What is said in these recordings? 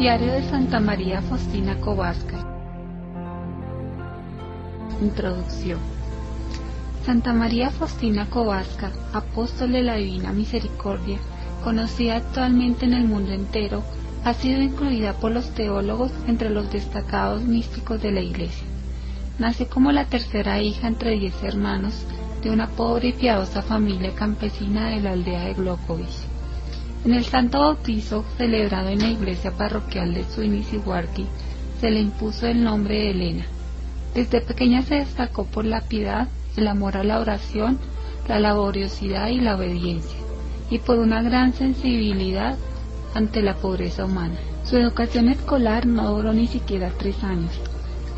Diario de Santa María Faustina Kowalska Introducción Santa María Faustina Kowalska, apóstol de la Divina Misericordia, conocida actualmente en el mundo entero, ha sido incluida por los teólogos entre los destacados místicos de la Iglesia. Nace como la tercera hija entre diez hermanos de una pobre y piadosa familia campesina de la aldea de Glokovich. En el santo bautizo celebrado en la iglesia parroquial de Suinisihuarqui se le impuso el nombre de Elena. Desde pequeña se destacó por la piedad, el amor a la oración, la laboriosidad y la obediencia, y por una gran sensibilidad ante la pobreza humana. Su educación escolar no duró ni siquiera tres años.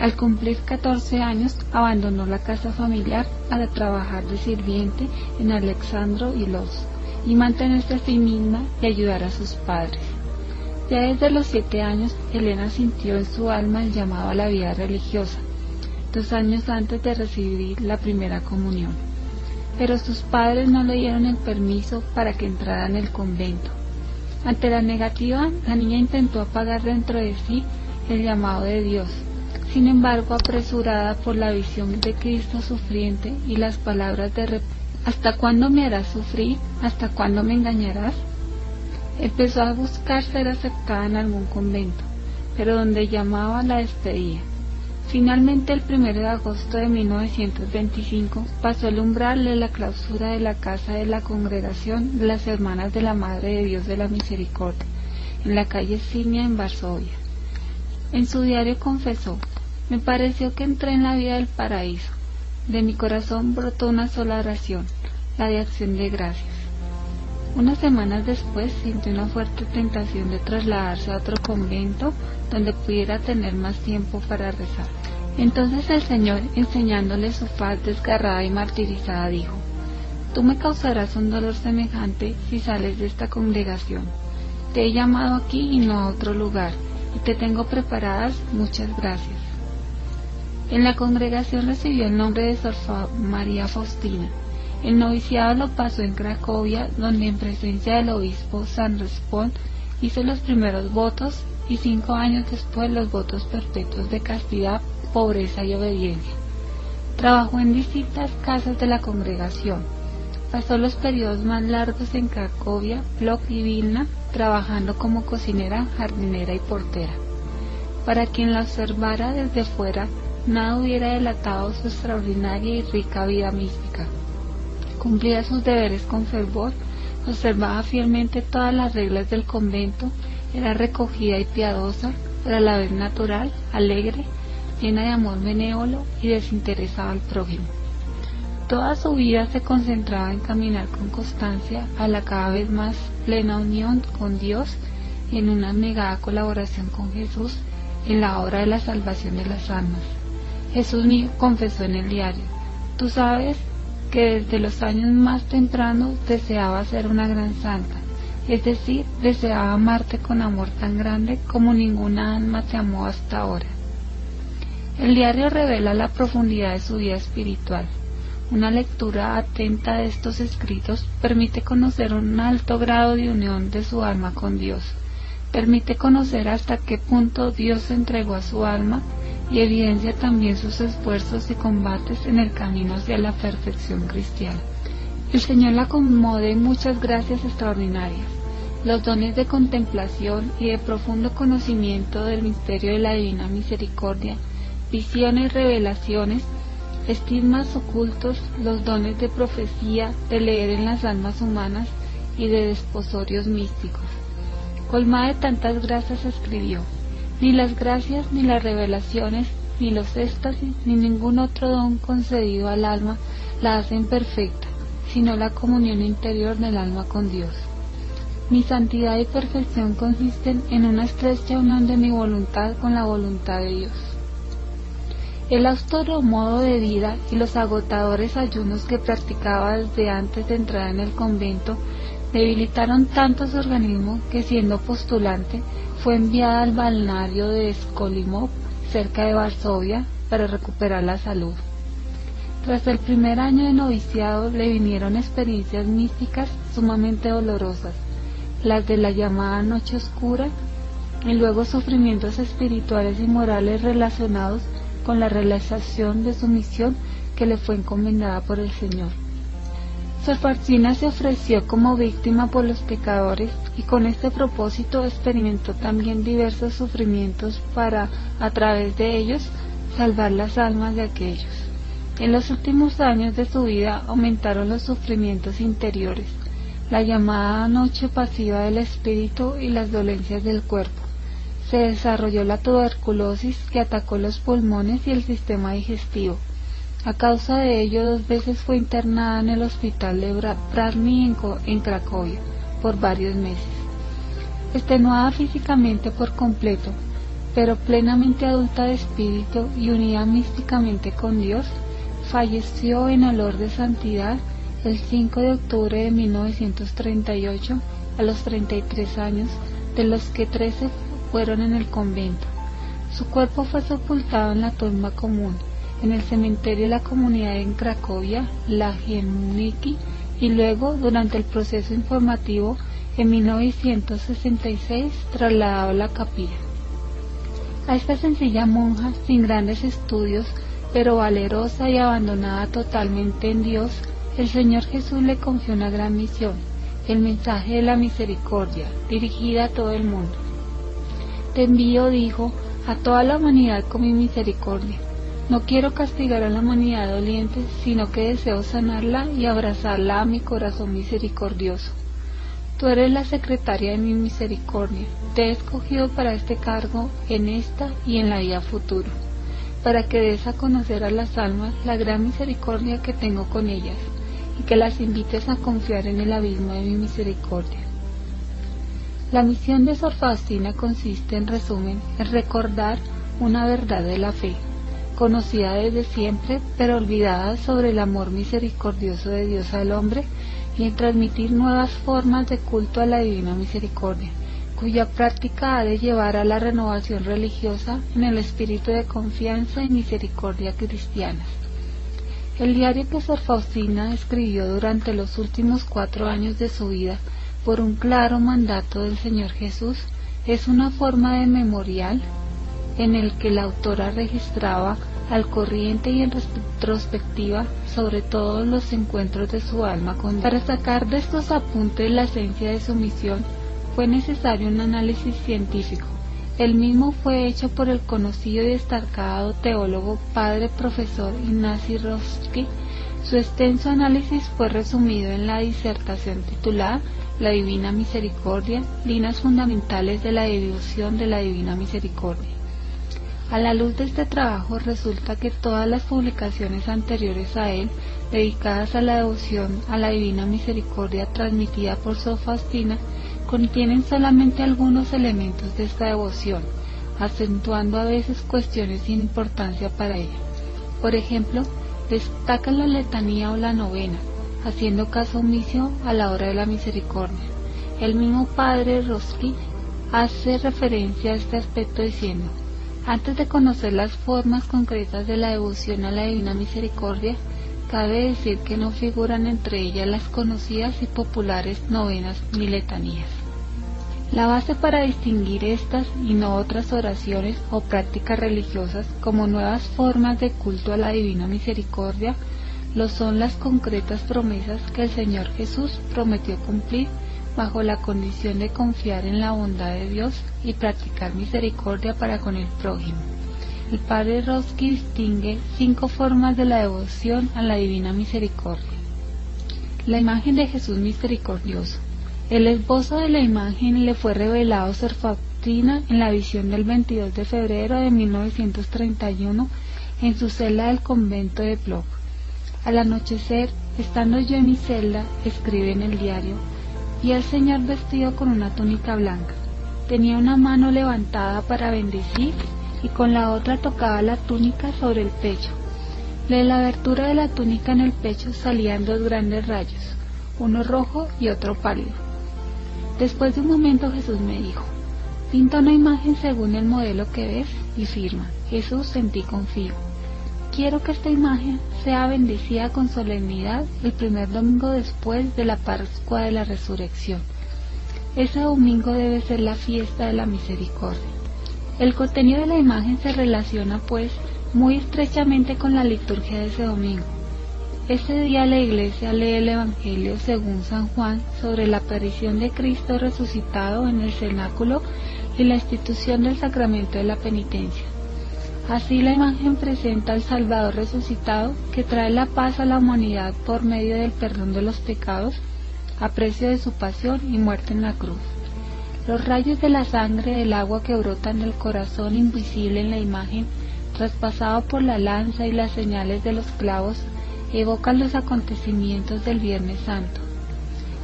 Al cumplir 14 años abandonó la casa familiar para trabajar de sirviente en Alexandro y Los y mantenerse a sí misma y ayudar a sus padres. Ya desde los siete años, Elena sintió en su alma el llamado a la vida religiosa, dos años antes de recibir la primera comunión. Pero sus padres no le dieron el permiso para que entrara en el convento. Ante la negativa, la niña intentó apagar dentro de sí el llamado de Dios. Sin embargo, apresurada por la visión de Cristo sufriente y las palabras de ¿Hasta cuándo me harás sufrir? ¿Hasta cuándo me engañarás? Empezó a buscar ser aceptada en algún convento, pero donde llamaba la despedía. Finalmente, el 1 de agosto de 1925, pasó el umbral de la clausura de la casa de la congregación de las Hermanas de la Madre de Dios de la Misericordia, en la calle Simia, en Varsovia. En su diario confesó, me pareció que entré en la vida del paraíso de mi corazón brotó una sola oración, la de acción de gracias. Unas semanas después sintió una fuerte tentación de trasladarse a otro convento donde pudiera tener más tiempo para rezar. Entonces el Señor, enseñándole su faz desgarrada y martirizada, dijo, Tú me causarás un dolor semejante si sales de esta congregación. Te he llamado aquí y no a otro lugar, y te tengo preparadas muchas gracias. En la congregación recibió el nombre de Sor María Faustina. El noviciado lo pasó en Cracovia, donde en presencia del obispo San Respond hizo los primeros votos y cinco años después los votos perpetuos de castidad, pobreza y obediencia. Trabajó en distintas casas de la congregación. Pasó los periodos más largos en Cracovia, Plock y Vilna, trabajando como cocinera, jardinera y portera. Para quien la observara desde fuera, nada hubiera delatado su extraordinaria y rica vida mística. Cumplía sus deberes con fervor, observaba fielmente todas las reglas del convento, era recogida y piadosa, pero a la vez natural, alegre, llena de amor benévolo y desinteresada al prójimo. Toda su vida se concentraba en caminar con constancia a la cada vez más plena unión con Dios y en una negada colaboración con Jesús en la obra de la salvación de las almas. Jesús mío confesó en el diario, tú sabes que desde los años más tempranos deseaba ser una gran santa, es decir, deseaba amarte con amor tan grande como ninguna alma te amó hasta ahora. El diario revela la profundidad de su vida espiritual. Una lectura atenta de estos escritos permite conocer un alto grado de unión de su alma con Dios. Permite conocer hasta qué punto Dios entregó a su alma y evidencia también sus esfuerzos y combates en el camino hacia la perfección cristiana. El Señor la acomode muchas gracias extraordinarias, los dones de contemplación y de profundo conocimiento del misterio de la divina misericordia, visiones, revelaciones, estigmas ocultos, los dones de profecía, de leer en las almas humanas y de desposorios místicos. Colmada de tantas gracias escribió, ni las gracias, ni las revelaciones, ni los éxtasis, ni ningún otro don concedido al alma la hacen perfecta, sino la comunión interior del alma con Dios. Mi santidad y perfección consisten en una estrecha unión de mi voluntad con la voluntad de Dios. El austero modo de vida y los agotadores ayunos que practicaba desde antes de entrar en el convento debilitaron tanto su organismo que siendo postulante fue enviada al balneario de Skolimov, cerca de Varsovia, para recuperar la salud. Tras el primer año de noviciado le vinieron experiencias místicas sumamente dolorosas, las de la llamada noche oscura, y luego sufrimientos espirituales y morales relacionados con la realización de su misión que le fue encomendada por el Señor. Sor se ofreció como víctima por los pecadores y con este propósito experimentó también diversos sufrimientos para, a través de ellos, salvar las almas de aquellos. En los últimos años de su vida aumentaron los sufrimientos interiores, la llamada noche pasiva del espíritu y las dolencias del cuerpo. Se desarrolló la tuberculosis que atacó los pulmones y el sistema digestivo a causa de ello, dos veces fue internada en el hospital de Prasny en Cracovia por varios meses. Extenuada físicamente por completo, pero plenamente adulta de espíritu y unida místicamente con Dios, falleció en olor de santidad el 5 de octubre de 1938 a los 33 años, de los que 13 fueron en el convento. Su cuerpo fue sepultado en la tumba común en el cementerio de la comunidad en Cracovia, la Gienniki, y luego, durante el proceso informativo, en 1966 trasladado a la capilla. A esta sencilla monja, sin grandes estudios, pero valerosa y abandonada totalmente en Dios, el Señor Jesús le confió una gran misión, el mensaje de la misericordia, dirigida a todo el mundo. Te envío, dijo, a toda la humanidad con mi misericordia no quiero castigar a la humanidad doliente, sino que deseo sanarla y abrazarla a mi corazón misericordioso. Tú eres la secretaria de mi misericordia. Te he escogido para este cargo en esta y en la vida futuro, para que des a conocer a las almas la gran misericordia que tengo con ellas y que las invites a confiar en el abismo de mi misericordia. La misión de Sor Faustina consiste, en resumen, en recordar una verdad de la fe, conocida desde siempre, pero olvidada sobre el amor misericordioso de Dios al hombre y en transmitir nuevas formas de culto a la divina misericordia, cuya práctica ha de llevar a la renovación religiosa en el espíritu de confianza y misericordia cristianas. El diario que Sor Faustina escribió durante los últimos cuatro años de su vida por un claro mandato del Señor Jesús es una forma de memorial en el que la autora registraba al corriente y en retrospectiva sobre todos los encuentros de su alma con Para sacar de estos apuntes la esencia de su misión fue necesario un análisis científico. El mismo fue hecho por el conocido y destacado teólogo padre profesor Ignacy Roski. Su extenso análisis fue resumido en la disertación titulada La Divina Misericordia, líneas fundamentales de la devoción de la Divina Misericordia. A la luz de este trabajo resulta que todas las publicaciones anteriores a él, dedicadas a la devoción a la Divina Misericordia transmitida por Sofastina, contienen solamente algunos elementos de esta devoción, acentuando a veces cuestiones sin importancia para ella. Por ejemplo, destaca la letanía o la novena, haciendo caso omiso a la hora de la misericordia. El mismo padre Roski hace referencia a este aspecto diciendo, antes de conocer las formas concretas de la devoción a la Divina Misericordia, cabe decir que no figuran entre ellas las conocidas y populares novenas ni letanías. La base para distinguir estas y no otras oraciones o prácticas religiosas como nuevas formas de culto a la Divina Misericordia lo son las concretas promesas que el Señor Jesús prometió cumplir bajo la condición de confiar en la bondad de Dios y practicar misericordia para con el prójimo. El padre Roski distingue cinco formas de la devoción a la Divina Misericordia. La imagen de Jesús misericordioso. El esbozo de la imagen le fue revelado a Sor Faustina en la visión del 22 de febrero de 1931 en su celda del convento de Plock. Al anochecer, estando yo en mi celda, escribe en el diario, y el Señor vestido con una túnica blanca. Tenía una mano levantada para bendecir y con la otra tocaba la túnica sobre el pecho. De la abertura de la túnica en el pecho salían dos grandes rayos, uno rojo y otro pálido. Después de un momento Jesús me dijo, pinta una imagen según el modelo que ves y firma, Jesús en ti confío. Quiero que esta imagen sea bendecida con solemnidad el primer domingo después de la Pascua de la Resurrección. Ese domingo debe ser la fiesta de la misericordia. El contenido de la imagen se relaciona pues muy estrechamente con la liturgia de ese domingo. Ese día la iglesia lee el Evangelio según San Juan sobre la aparición de Cristo resucitado en el cenáculo y la institución del sacramento de la penitencia. Así la imagen presenta al Salvador resucitado que trae la paz a la humanidad por medio del perdón de los pecados a precio de su pasión y muerte en la cruz. Los rayos de la sangre del agua que brotan del corazón invisible en la imagen, traspasado por la lanza y las señales de los clavos, evocan los acontecimientos del Viernes Santo.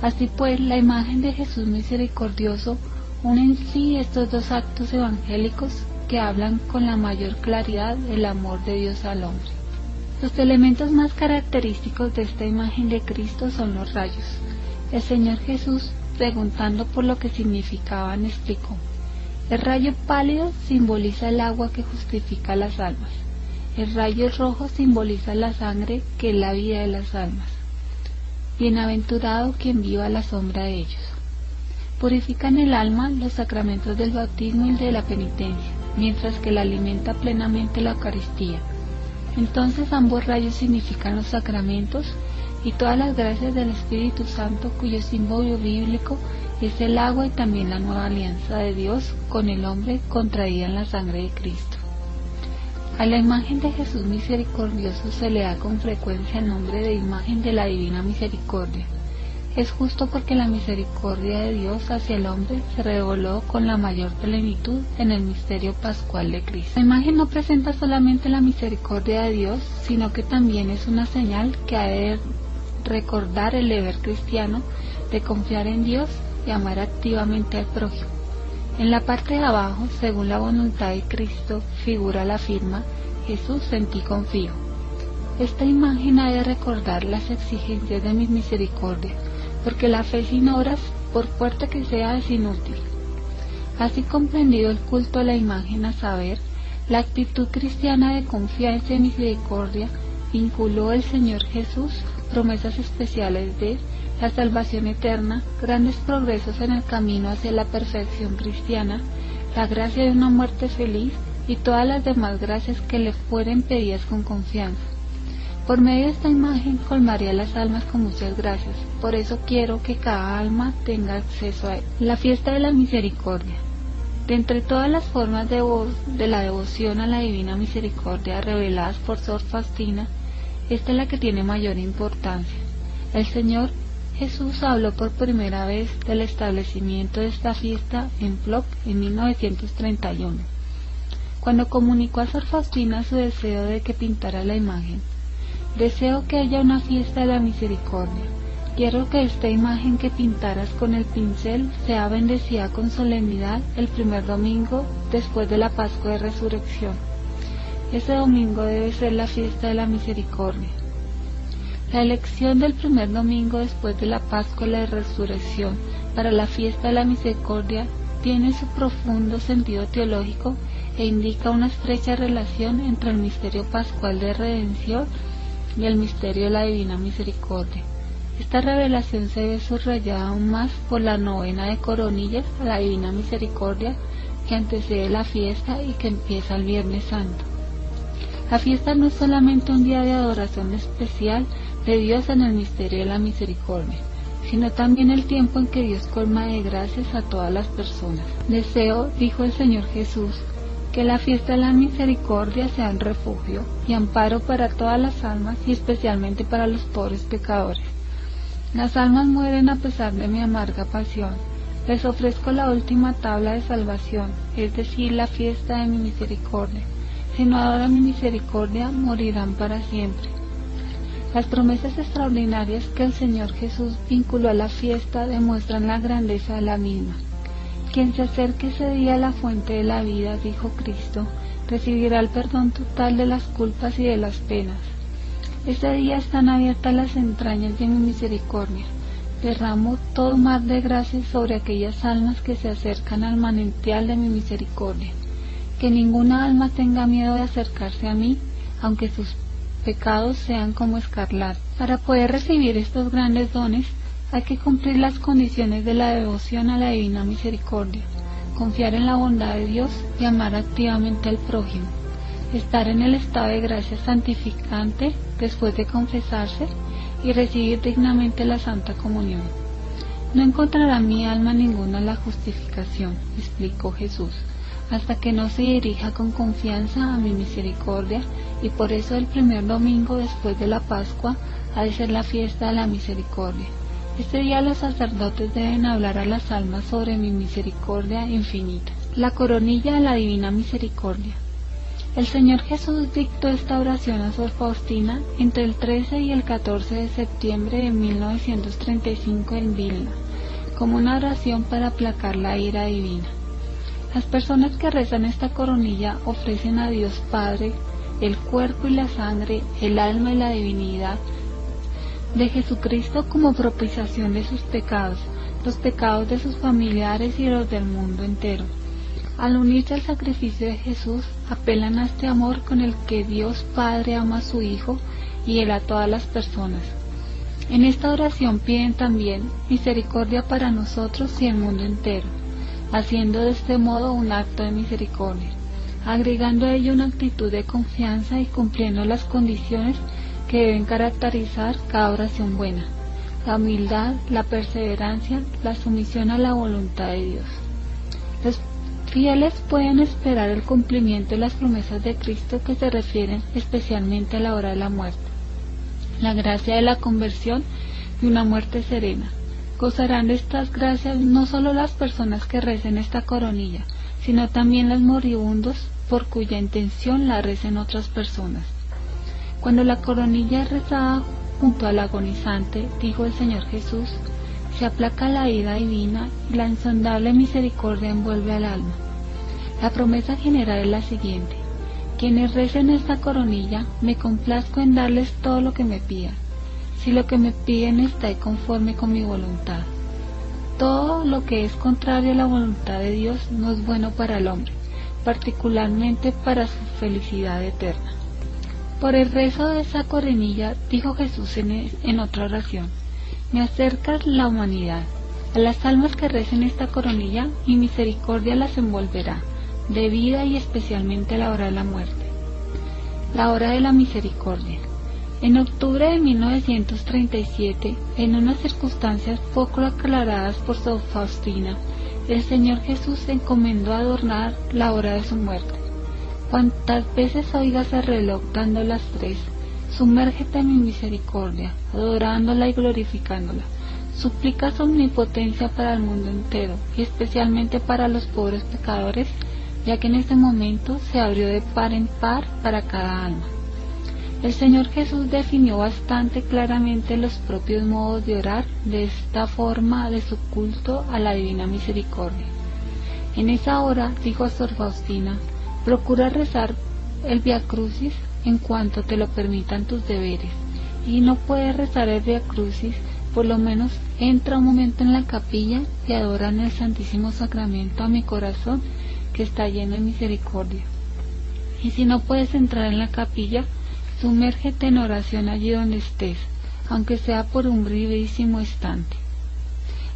Así pues, la imagen de Jesús misericordioso une en sí estos dos actos evangélicos que hablan con la mayor claridad del amor de Dios al hombre. Los elementos más característicos de esta imagen de Cristo son los rayos. El Señor Jesús, preguntando por lo que significaban, explicó, el rayo pálido simboliza el agua que justifica las almas. El rayo rojo simboliza la sangre que es la vida de las almas. Bienaventurado quien viva a la sombra de ellos. Purifican el alma los sacramentos del bautismo y de la penitencia, mientras que la alimenta plenamente la Eucaristía. Entonces ambos rayos significan los sacramentos y todas las gracias del Espíritu Santo cuyo símbolo bíblico es el agua y también la nueva alianza de Dios con el hombre contraída en la sangre de Cristo. A la imagen de Jesús misericordioso se le da con frecuencia el nombre de imagen de la Divina Misericordia. Es justo porque la misericordia de Dios hacia el hombre se reveló con la mayor plenitud en el misterio pascual de Cristo. La imagen no presenta solamente la misericordia de Dios, sino que también es una señal que ha de recordar el deber cristiano de confiar en Dios y amar activamente al prójimo. En la parte de abajo, según la voluntad de Cristo, figura la firma Jesús en ti confío. Esta imagen ha de recordar las exigencias de mi misericordia, porque la fe sin obras, por fuerte que sea, es inútil. Así comprendido el culto a la imagen a saber, la actitud cristiana de confianza y misericordia vinculó el Señor Jesús promesas especiales de la salvación eterna, grandes progresos en el camino hacia la perfección cristiana, la gracia de una muerte feliz y todas las demás gracias que le fueren pedidas con confianza. Por medio de esta imagen colmaría las almas con muchas gracias, por eso quiero que cada alma tenga acceso a él. La fiesta de la misericordia. De entre todas las formas de, la devoción a la Divina Misericordia reveladas por Sor Faustina, esta es la que tiene mayor importancia. El Señor Jesús habló por primera vez del establecimiento de esta fiesta en Plop en 1931, cuando comunicó a Sor Faustina su deseo de que pintara la imagen. Deseo que haya una fiesta de la misericordia. Quiero que esta imagen que pintaras con el pincel sea bendecida con solemnidad el primer domingo después de la Pascua de Resurrección. Ese domingo debe ser la fiesta de la misericordia. La elección del primer domingo después de la Pascua la Resurrección para la fiesta de la misericordia tiene su profundo sentido teológico e indica una estrecha relación entre el misterio pascual de redención y el misterio de la divina misericordia. Esta revelación se ve subrayada aún más por la novena de coronillas a la divina misericordia que antecede la fiesta y que empieza el Viernes Santo. La fiesta no es solamente un día de adoración especial de Dios en el misterio de la misericordia, sino también el tiempo en que Dios colma de gracias a todas las personas. Deseo, dijo el Señor Jesús, que la fiesta de la misericordia sea un refugio y amparo para todas las almas y especialmente para los pobres pecadores. Las almas mueren a pesar de mi amarga pasión. Les ofrezco la última tabla de salvación, es decir, la fiesta de mi misericordia. Si no adoran mi misericordia, morirán para siempre. Las promesas extraordinarias que el Señor Jesús vinculó a la fiesta demuestran la grandeza de la misma. Quien se acerque ese día a la fuente de la vida, dijo Cristo, recibirá el perdón total de las culpas y de las penas. Ese día están abiertas las entrañas de mi misericordia. Derramo todo mar de gracias sobre aquellas almas que se acercan al manantial de mi misericordia. Que ninguna alma tenga miedo de acercarse a mí, aunque sus pecados sean como escarlata. Para poder recibir estos grandes dones, hay que cumplir las condiciones de la devoción a la divina misericordia, confiar en la bondad de Dios y amar activamente al prójimo, estar en el estado de gracia santificante después de confesarse y recibir dignamente la Santa Comunión. No encontrará mi alma ninguna la justificación, explicó Jesús hasta que no se dirija con confianza a mi misericordia y por eso el primer domingo después de la Pascua ha de ser la fiesta de la misericordia. Este día los sacerdotes deben hablar a las almas sobre mi misericordia infinita. La coronilla de la divina misericordia. El Señor Jesús dictó esta oración a Sor Faustina entre el 13 y el 14 de septiembre de 1935 en Vilna, como una oración para aplacar la ira divina. Las personas que rezan esta coronilla ofrecen a Dios Padre el cuerpo y la sangre, el alma y la divinidad de Jesucristo como propiciación de sus pecados, los pecados de sus familiares y los del mundo entero. Al unirse al sacrificio de Jesús, apelan a este amor con el que Dios Padre ama a su Hijo y él a todas las personas. En esta oración piden también misericordia para nosotros y el mundo entero haciendo de este modo un acto de misericordia, agregando a ello una actitud de confianza y cumpliendo las condiciones que deben caracterizar cada oración buena, la humildad, la perseverancia, la sumisión a la voluntad de Dios. Los fieles pueden esperar el cumplimiento de las promesas de Cristo que se refieren especialmente a la hora de la muerte, la gracia de la conversión y una muerte serena Gozarán de estas gracias no solo las personas que recen esta coronilla, sino también los moribundos por cuya intención la recen otras personas. Cuando la coronilla rezada junto al agonizante, dijo el Señor Jesús, se aplaca la ira divina y la insondable misericordia envuelve al alma. La promesa general es la siguiente. Quienes recen esta coronilla, me complazco en darles todo lo que me pidan si lo que me piden está conforme con mi voluntad. Todo lo que es contrario a la voluntad de Dios no es bueno para el hombre, particularmente para su felicidad eterna. Por el rezo de esa coronilla, dijo Jesús en, en otra oración, me acercas la humanidad. A las almas que recen esta coronilla, mi misericordia las envolverá, de vida y especialmente a la hora de la muerte. La hora de la misericordia. En octubre de 1937, en unas circunstancias poco aclaradas por Sor Faustina, el Señor Jesús encomendó a adornar la hora de su muerte. Cuantas veces oigas el reloj dando las tres, sumérgete en mi misericordia, adorándola y glorificándola. Suplica su omnipotencia para el mundo entero y especialmente para los pobres pecadores, ya que en este momento se abrió de par en par para cada alma. El Señor Jesús definió bastante claramente los propios modos de orar de esta forma de su culto a la Divina Misericordia. En esa hora, dijo a Sor Faustina, procura rezar el Via Crucis en cuanto te lo permitan tus deberes, y no puede rezar el Via Crucis, por lo menos entra un momento en la capilla y adora en el Santísimo Sacramento a mi corazón que está lleno de misericordia. Y si no puedes entrar en la capilla, sumérgete en oración allí donde estés, aunque sea por un brevísimo instante.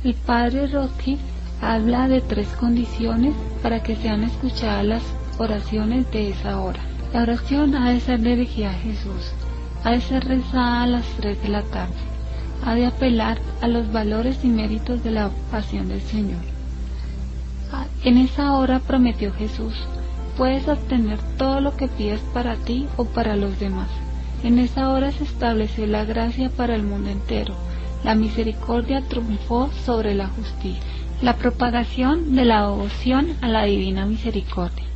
El padre Rocky habla de tres condiciones para que sean escuchadas las oraciones de esa hora. La oración ha de ser dirigida a Jesús, ha de ser rezada a las 3 de la tarde, ha de apelar a los valores y méritos de la pasión del Señor. Ah, en esa hora prometió Jesús, puedes obtener todo lo que pides para ti o para los demás. En esa hora se estableció la gracia para el mundo entero. La misericordia triunfó sobre la justicia. La propagación de la devoción a la divina misericordia.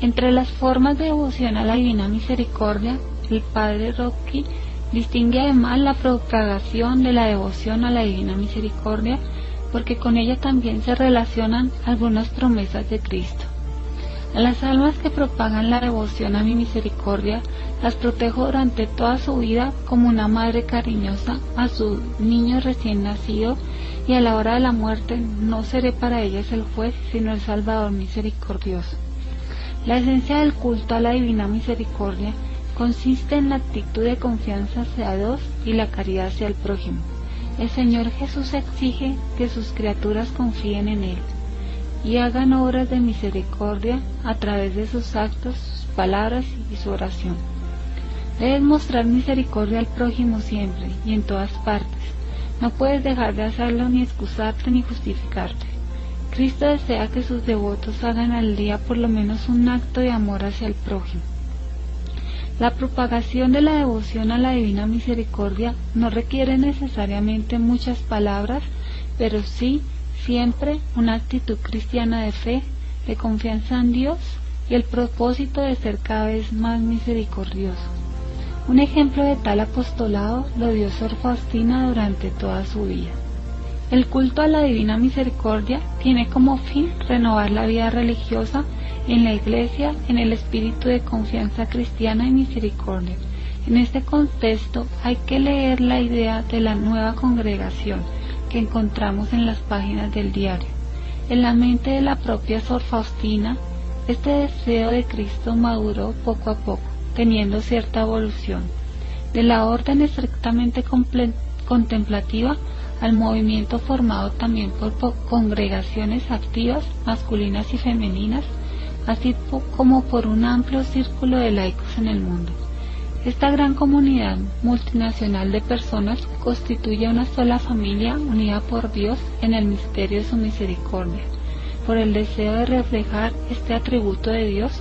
Entre las formas de devoción a la divina misericordia el padre Rocky distingue además la propagación de la devoción a la Divina Misericordia porque con ella también se relacionan algunas promesas de Cristo. A las almas que propagan la devoción a mi misericordia las protejo durante toda su vida como una madre cariñosa a su niño recién nacido y a la hora de la muerte no seré para ellas el juez sino el Salvador misericordioso. La esencia del culto a la Divina Misericordia consiste en la actitud de confianza hacia Dios y la caridad hacia el prójimo. El Señor Jesús exige que sus criaturas confíen en Él y hagan obras de misericordia a través de sus actos, sus palabras y su oración. Debes mostrar misericordia al prójimo siempre y en todas partes. No puedes dejar de hacerlo ni excusarte ni justificarte. Cristo desea que sus devotos hagan al día por lo menos un acto de amor hacia el prójimo. La propagación de la devoción a la Divina Misericordia no requiere necesariamente muchas palabras, pero sí siempre una actitud cristiana de fe, de confianza en Dios y el propósito de ser cada vez más misericordioso. Un ejemplo de tal apostolado lo dio Sor Faustina durante toda su vida. El culto a la Divina Misericordia tiene como fin renovar la vida religiosa en la Iglesia en el espíritu de confianza cristiana y misericordia. En este contexto hay que leer la idea de la nueva congregación que encontramos en las páginas del diario. En la mente de la propia Sor Faustina, este deseo de Cristo maduró poco a poco, teniendo cierta evolución. De la orden estrictamente contemplativa al movimiento formado también por congregaciones activas, masculinas y femeninas, así como por un amplio círculo de laicos en el mundo. Esta gran comunidad multinacional de personas constituye una sola familia unida por Dios en el misterio de su misericordia, por el deseo de reflejar este atributo de Dios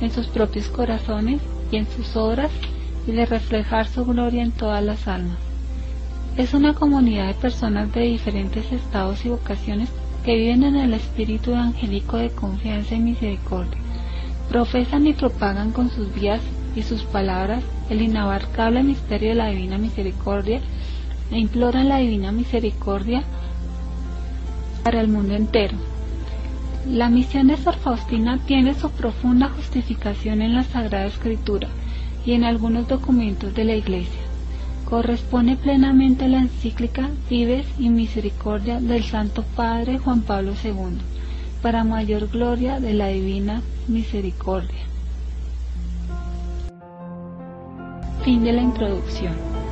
en sus propios corazones y en sus obras y de reflejar su gloria en todas las almas. Es una comunidad de personas de diferentes estados y vocaciones que viven en el espíritu evangélico de confianza y misericordia, profesan y propagan con sus vías y sus palabras el inabarcable misterio de la divina misericordia e imploran la divina misericordia para el mundo entero. La misión de Sor Faustina tiene su profunda justificación en la Sagrada Escritura y en algunos documentos de la Iglesia corresponde plenamente a la encíclica Vives y Misericordia del Santo Padre Juan Pablo II, para mayor gloria de la Divina Misericordia. Fin de la introducción.